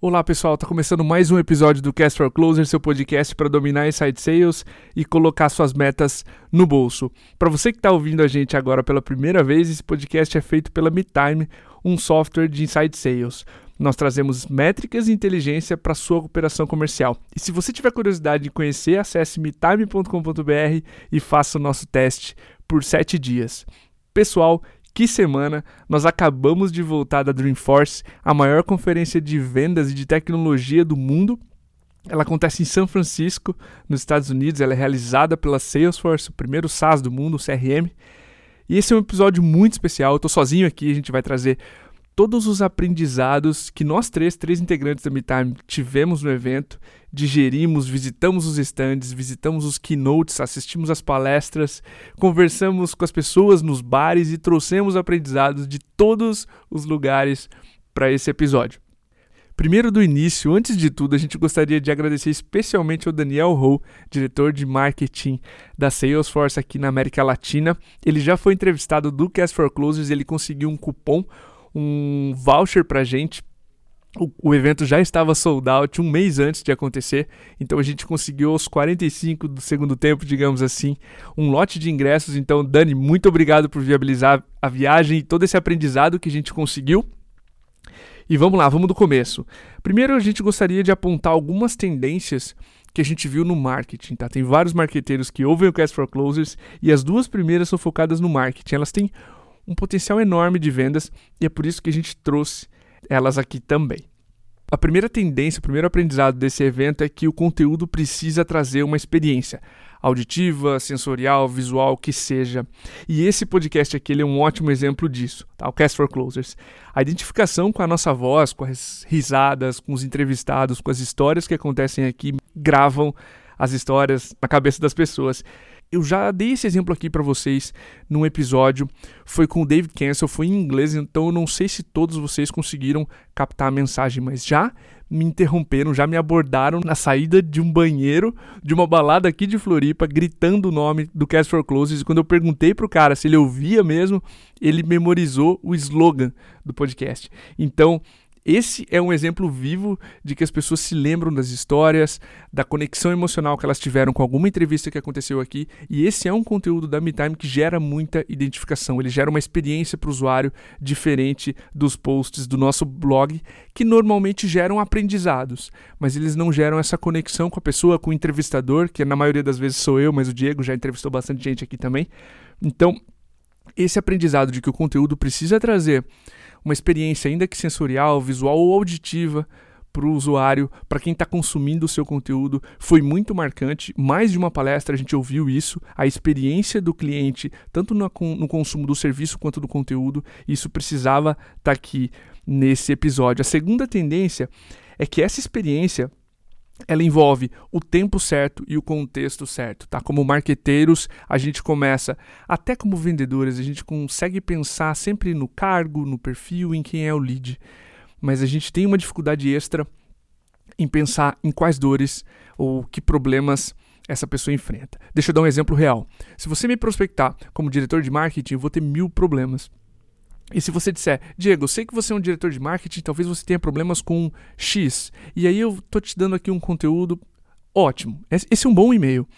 Olá pessoal, tá começando mais um episódio do Cast for Closer, seu podcast para dominar inside sales e colocar suas metas no bolso. Para você que está ouvindo a gente agora pela primeira vez, esse podcast é feito pela MeTime, um software de inside sales. Nós trazemos métricas e inteligência para sua operação comercial. E se você tiver curiosidade de conhecer, acesse metime.com.br e faça o nosso teste por 7 dias. Pessoal, que semana! Nós acabamos de voltar da Dreamforce, a maior conferência de vendas e de tecnologia do mundo. Ela acontece em São Francisco, nos Estados Unidos. Ela é realizada pela Salesforce, o primeiro SaaS do mundo, o CRM. E esse é um episódio muito especial. Eu sozinho aqui, a gente vai trazer todos os aprendizados que nós três, três integrantes da MeTime, tivemos no evento, digerimos, visitamos os stands, visitamos os keynotes, assistimos às palestras, conversamos com as pessoas nos bares e trouxemos aprendizados de todos os lugares para esse episódio. Primeiro do início, antes de tudo, a gente gostaria de agradecer especialmente ao Daniel Ho, diretor de marketing da Salesforce aqui na América Latina. Ele já foi entrevistado do Cast for Closers, ele conseguiu um cupom um voucher pra gente. O, o, evento já estava sold out um mês antes de acontecer, então a gente conseguiu aos 45 do segundo tempo, digamos assim, um lote de ingressos. Então, Dani, muito obrigado por viabilizar a viagem e todo esse aprendizado que a gente conseguiu. E vamos lá, vamos do começo. Primeiro, a gente gostaria de apontar algumas tendências que a gente viu no marketing, tá? Tem vários marqueteiros que ouvem o Cast for Closers e as duas primeiras são focadas no marketing. Elas têm um potencial enorme de vendas e é por isso que a gente trouxe elas aqui também. A primeira tendência, o primeiro aprendizado desse evento é que o conteúdo precisa trazer uma experiência auditiva, sensorial, visual, que seja. E esse podcast aqui é um ótimo exemplo disso, tá? o Cast for Closers. A identificação com a nossa voz, com as risadas, com os entrevistados, com as histórias que acontecem aqui, gravam as histórias na cabeça das pessoas. Eu já dei esse exemplo aqui para vocês num episódio, foi com o David Cancel, foi em inglês, então eu não sei se todos vocês conseguiram captar a mensagem, mas já me interromperam, já me abordaram na saída de um banheiro de uma balada aqui de Floripa, gritando o nome do Cast for Closes. E quando eu perguntei pro cara se ele ouvia mesmo, ele memorizou o slogan do podcast. Então, esse é um exemplo vivo de que as pessoas se lembram das histórias, da conexão emocional que elas tiveram com alguma entrevista que aconteceu aqui, e esse é um conteúdo da MeTime que gera muita identificação. Ele gera uma experiência para o usuário diferente dos posts do nosso blog, que normalmente geram aprendizados, mas eles não geram essa conexão com a pessoa, com o entrevistador, que na maioria das vezes sou eu, mas o Diego já entrevistou bastante gente aqui também. Então, esse aprendizado de que o conteúdo precisa trazer uma experiência, ainda que sensorial, visual ou auditiva, para o usuário, para quem está consumindo o seu conteúdo, foi muito marcante. Mais de uma palestra a gente ouviu isso, a experiência do cliente, tanto no, consumo do serviço quanto do conteúdo, isso precisava estar tá aqui nesse episódio. A segunda tendência é que essa experiência ela envolve o tempo certo e o contexto certo, tá? Como marqueteiros, a gente começa, até como vendedores, a gente consegue pensar sempre no cargo, no perfil, em quem é o lead, mas a gente tem uma dificuldade extra em pensar em quais dores ou que problemas essa pessoa enfrenta. Deixa eu dar um exemplo real. Se você me prospectar como diretor de marketing, eu vou ter mil problemas. E se você disser, Diego, sei que você é um diretor de marketing, talvez você tenha problemas com X, e aí eu tô te dando aqui um conteúdo ótimo. Esse é um bom e-mail.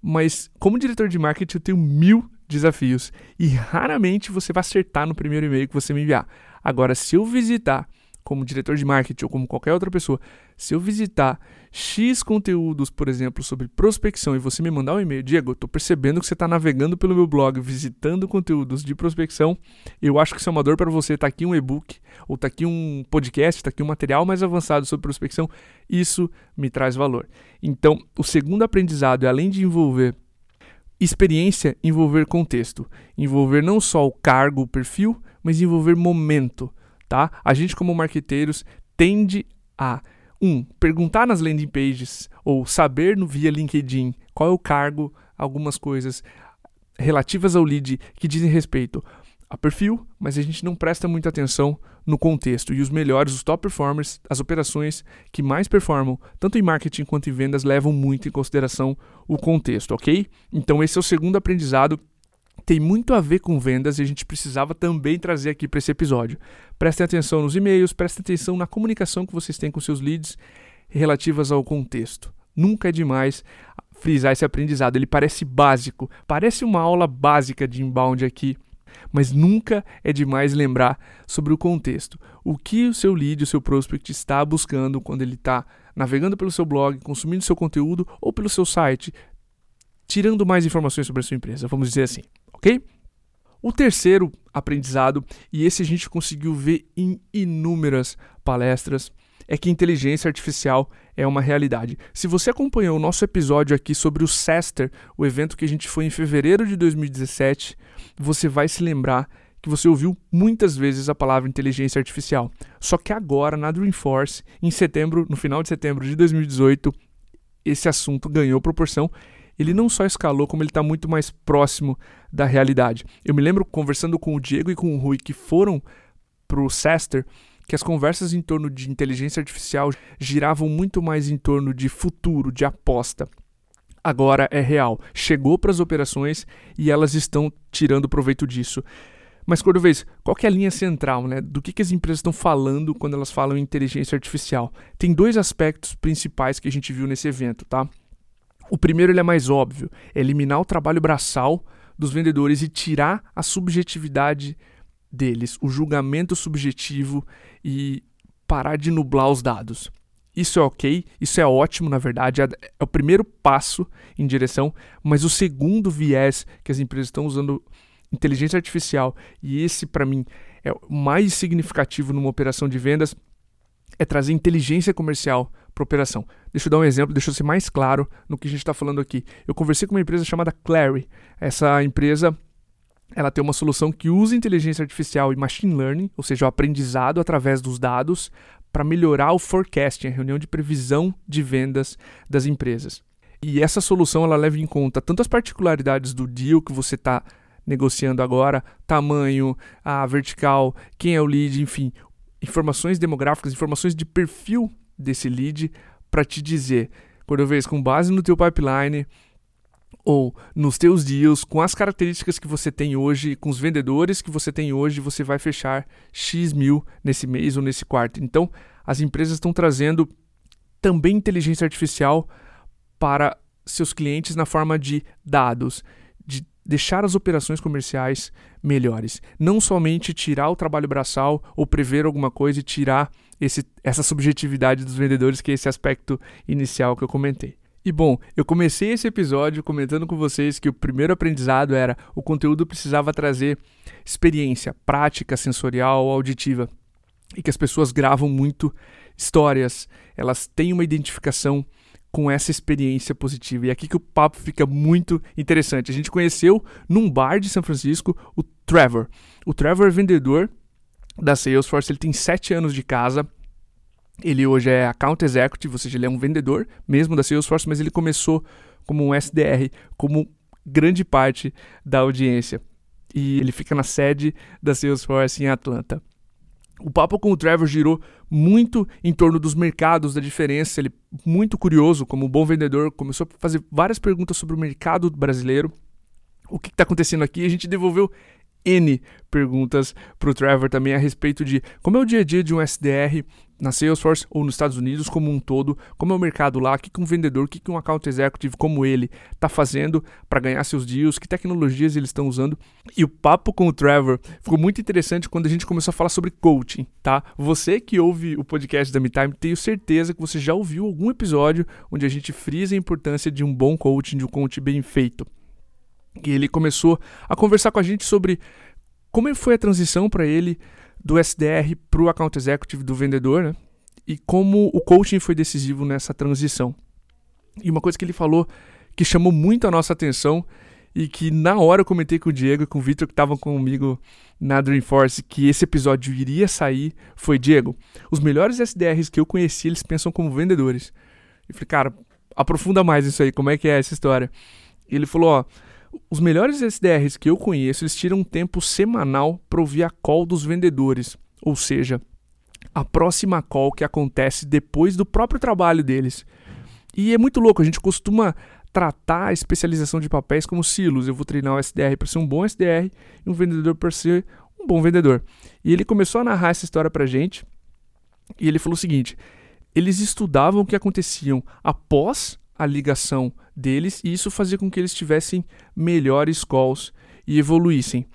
Mas como diretor de marketing, eu tenho mil desafios. E raramente você vai acertar no primeiro e-mail que você me enviar. Agora, se eu visitar como diretor de marketing ou como qualquer outra pessoa, se eu visitar X conteúdos, por exemplo, sobre prospecção e você me mandar um e-mail, Diego, estou percebendo que você está navegando pelo meu blog, visitando conteúdos de prospecção, eu acho que isso é uma dor para você. Está aqui um e-book, ou está aqui um podcast, está aqui um material mais avançado sobre prospecção, isso me traz valor. Então, o segundo aprendizado é além de envolver experiência, envolver contexto, envolver não só o cargo, o perfil, mas envolver momento tá? A gente como marqueteiros tende a um, perguntar nas landing pages ou saber no via LinkedIn qual é o cargo, algumas coisas relativas ao lead que dizem respeito a perfil, mas a gente não presta muita atenção no contexto. E os melhores, os top performers, as operações que mais performam, tanto em marketing quanto em vendas, levam muito em consideração o contexto, ok? Então esse é o segundo aprendizado tem muito a ver com vendas e a gente precisava também trazer aqui para esse episódio. Prestem atenção nos e-mails, prestem atenção na comunicação que vocês têm com seus leads relativas ao contexto. Nunca é demais frisar esse aprendizado. Ele parece básico, parece uma aula básica de inbound aqui, mas nunca é demais lembrar sobre o contexto. O que o seu lead, o seu prospect está buscando quando ele está navegando pelo seu blog, consumindo seu conteúdo ou pelo seu site, tirando mais informações sobre a sua empresa, vamos dizer assim, ok? O terceiro aprendizado, e esse a gente conseguiu ver em inúmeras palestras, é que inteligência artificial é uma realidade. Se você acompanhou o nosso episódio aqui sobre o SESTER, o evento que a gente foi em fevereiro de 2017, você vai se lembrar que você ouviu muitas vezes a palavra inteligência artificial. Só que agora, na Dreamforce, em setembro, no final de setembro de 2018, esse assunto ganhou proporção ele não só escalou, como ele está muito mais próximo da realidade. Eu me lembro conversando com o Diego e com o Rui, que foram para o Sester, que as conversas em torno de inteligência artificial giravam muito mais em torno de futuro, de aposta. Agora é real. Chegou para as operações e elas estão tirando proveito disso. Mas, Cordovez, qual é a linha central, né? Do que, que as empresas estão falando quando elas falam em inteligência artificial? Tem dois aspectos principais que a gente viu nesse evento, tá? O primeiro ele é mais óbvio, é eliminar o trabalho braçal dos vendedores e tirar a subjetividade deles, o julgamento subjetivo e parar de nublar os dados. Isso é ok, isso é ótimo, na verdade, é, é o primeiro passo em direção, mas o segundo viés que as empresas estão usando inteligência artificial, e esse para mim é o mais significativo numa operação de vendas, é trazer inteligência comercial para operação. Deixa eu dar um exemplo, deixa eu ser mais claro no que a gente está falando aqui. Eu conversei com uma empresa chamada Clary. Essa empresa ela tem uma solução que usa inteligência artificial e machine learning, ou seja, o aprendizado através dos dados, para melhorar o forecasting, a reunião de previsão de vendas das empresas. E essa solução ela leva em conta tanto as particularidades do deal que você está negociando agora, tamanho, a vertical, quem é o lead, enfim, informações demográficas, informações de perfil desse lead para te dizer, quando vez com base no teu pipeline ou nos teus deals, com as características que você tem hoje, com os vendedores que você tem hoje, você vai fechar X mil nesse mês ou nesse quarto. Então, as empresas estão trazendo também inteligência artificial para seus clientes na forma de dados, de deixar as operações comerciais melhores. Não somente tirar o trabalho braçal ou prever alguma coisa e tirar esse, essa subjetividade dos vendedores, que é esse aspecto inicial que eu comentei. E bom, eu comecei esse episódio comentando com vocês que o primeiro aprendizado era o conteúdo precisava trazer experiência, prática sensorial, auditiva. E que as pessoas gravam muito histórias, elas têm uma identificação com essa experiência positiva. E é aqui que o papo fica muito interessante. A gente conheceu num bar de São Francisco o Trevor. O Trevor é vendedor da Salesforce, ele tem sete anos de casa. Ele hoje é account executive, ou seja, ele é um vendedor mesmo da Salesforce, mas ele começou como um SDR, como grande parte da audiência. E ele fica na sede da Salesforce em Atlanta. O papo com o Trevor girou muito em torno dos mercados, da diferença. Ele, muito curioso, como bom vendedor, começou a fazer várias perguntas sobre o mercado brasileiro. O que está acontecendo aqui? A gente devolveu N perguntas para o Trevor também a respeito de como é o dia a dia de um SDR na Salesforce ou nos Estados Unidos como um todo, como é o mercado lá, o que, um vendedor, o que, um account executive como ele está fazendo para ganhar seus deals, que tecnologias eles estão usando. E o papo com o Trevor ficou muito interessante quando a gente começou a falar sobre coaching, tá? Você que ouve o podcast da MeTime, tenho certeza que você já ouviu algum episódio onde a gente frisa a importância de um bom coaching, de um coaching bem feito. E ele começou a conversar com a gente sobre como foi a transição para ele do SDR para o account executive do vendedor, né? E como o coaching foi decisivo nessa transição. E uma coisa que ele falou que chamou muito a nossa atenção e que na hora eu comentei com o Diego e com o Victor que estavam comigo na Dreamforce que esse episódio iria sair foi Diego, os melhores SDRs que eu conheci, eles pensam como vendedores. Eu falei, cara, aprofunda mais isso aí, como é que é essa história? E ele falou, ó, os melhores SDRs que eu conheço, eles tiram um tempo semanal para ouvir a call dos vendedores, ou seja, a próxima call que acontece depois do próprio trabalho deles. E é muito louco, a gente costuma tratar a especialização de papéis como silos. Eu vou treinar o SDR para ser um bom SDR e um vendedor para ser um bom vendedor. E ele começou a narrar essa história para gente e ele falou o seguinte: eles estudavam o que aconteciam após a ligação deles e isso fazia com que eles tivessem melhores calls e evoluíssem.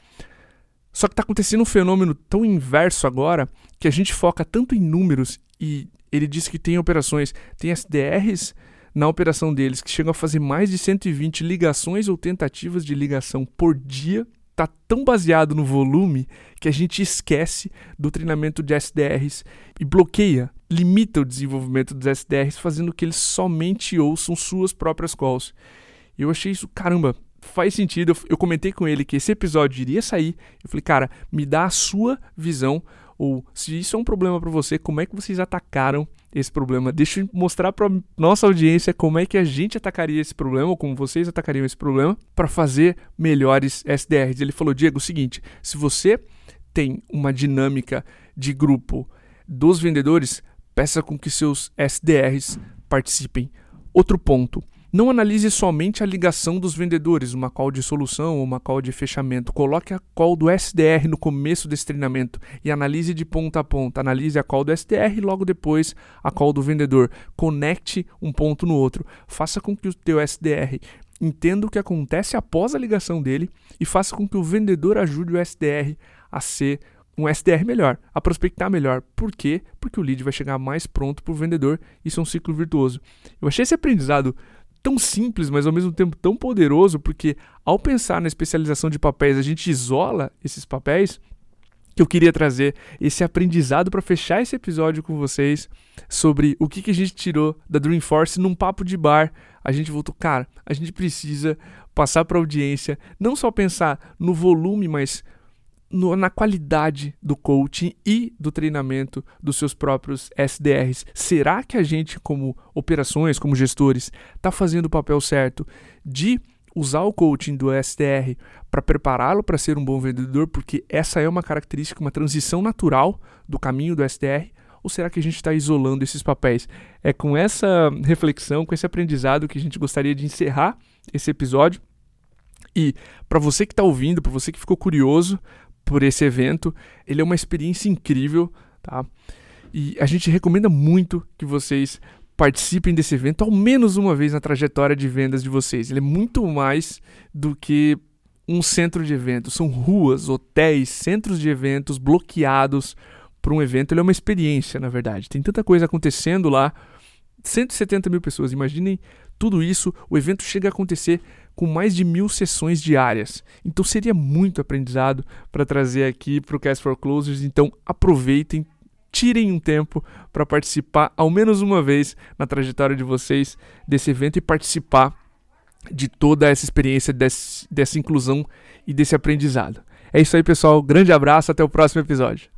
Só que está acontecendo um fenômeno tão inverso agora que a gente foca tanto em números e ele diz que tem operações, tem SDRs na operação deles que chegam a fazer mais de 120 ligações ou tentativas de ligação por dia. Tá tão baseado no volume que a gente esquece do treinamento de SDRs e bloqueia, limita o desenvolvimento dos SDRs, fazendo que eles somente ouçam suas próprias calls. Eu achei isso, caramba, faz sentido. Eu, eu comentei com ele que esse episódio iria sair. Eu falei, cara, me dá a sua visão ou se isso é um problema para você, como é que vocês atacaram esse problema? Deixa eu mostrar para nossa audiência como é que a gente atacaria esse problema, ou como vocês atacariam esse problema, para fazer melhores SDRs. Ele falou: Diego, é o seguinte, se você tem uma dinâmica de grupo dos vendedores, peça com que seus SDRs participem. Outro ponto não analise somente a ligação dos vendedores, uma call de solução ou uma call de fechamento. Coloque a call do SDR no começo desse treinamento e analise de ponta a ponta. Analise a call do SDR e logo depois a call do vendedor. Conecte um ponto no outro. Faça com que o teu SDR entenda o que acontece após a ligação dele e faça com que o vendedor ajude o SDR a ser um SDR melhor, a prospectar melhor. Por quê? Porque o lead vai chegar mais pronto para o vendedor. Isso é um ciclo virtuoso. Eu achei esse aprendizado tão simples, mas ao mesmo tempo tão poderoso, porque ao pensar na especialização de papéis, a gente isola esses papéis. Que eu queria trazer esse aprendizado para fechar esse episódio com vocês sobre o que, que a gente tirou da Dreamforce num papo de bar. A gente voltou, cara, a gente precisa passar para a audiência, não só pensar no volume, mas no, na qualidade do coaching e do treinamento dos seus próprios SDRs. Será que a gente, como operações, como gestores, está fazendo o papel certo de usar o coaching do SDR para prepará-lo para ser um bom vendedor? Porque essa é uma característica, uma transição natural do caminho do SDR. Ou será que a gente está isolando esses papéis? É com essa reflexão, com esse aprendizado que a gente gostaria de encerrar esse episódio. E para você que está ouvindo, para você que ficou curioso, por esse evento. Ele é uma experiência incrível, tá? E a gente recomenda muito que vocês participem desse evento ao menos uma vez na trajetória de vendas de vocês. Ele é muito mais do que um centro de eventos. São ruas, hotéis, centros de eventos bloqueados para um evento. Ele é uma experiência, na verdade. Tem tanta coisa acontecendo lá. 170 mil pessoas. Imaginem tudo isso. O evento chega a acontecer com mais de mil sessões diárias. Então seria muito aprendizado para trazer aqui para o Cast for Closers. Então aproveitem, tirem um tempo para participar ao menos uma vez na trajetória de vocês desse evento e participar de toda essa experiência, desse, dessa inclusão e desse aprendizado. É isso aí, pessoal. Grande abraço, até o próximo episódio.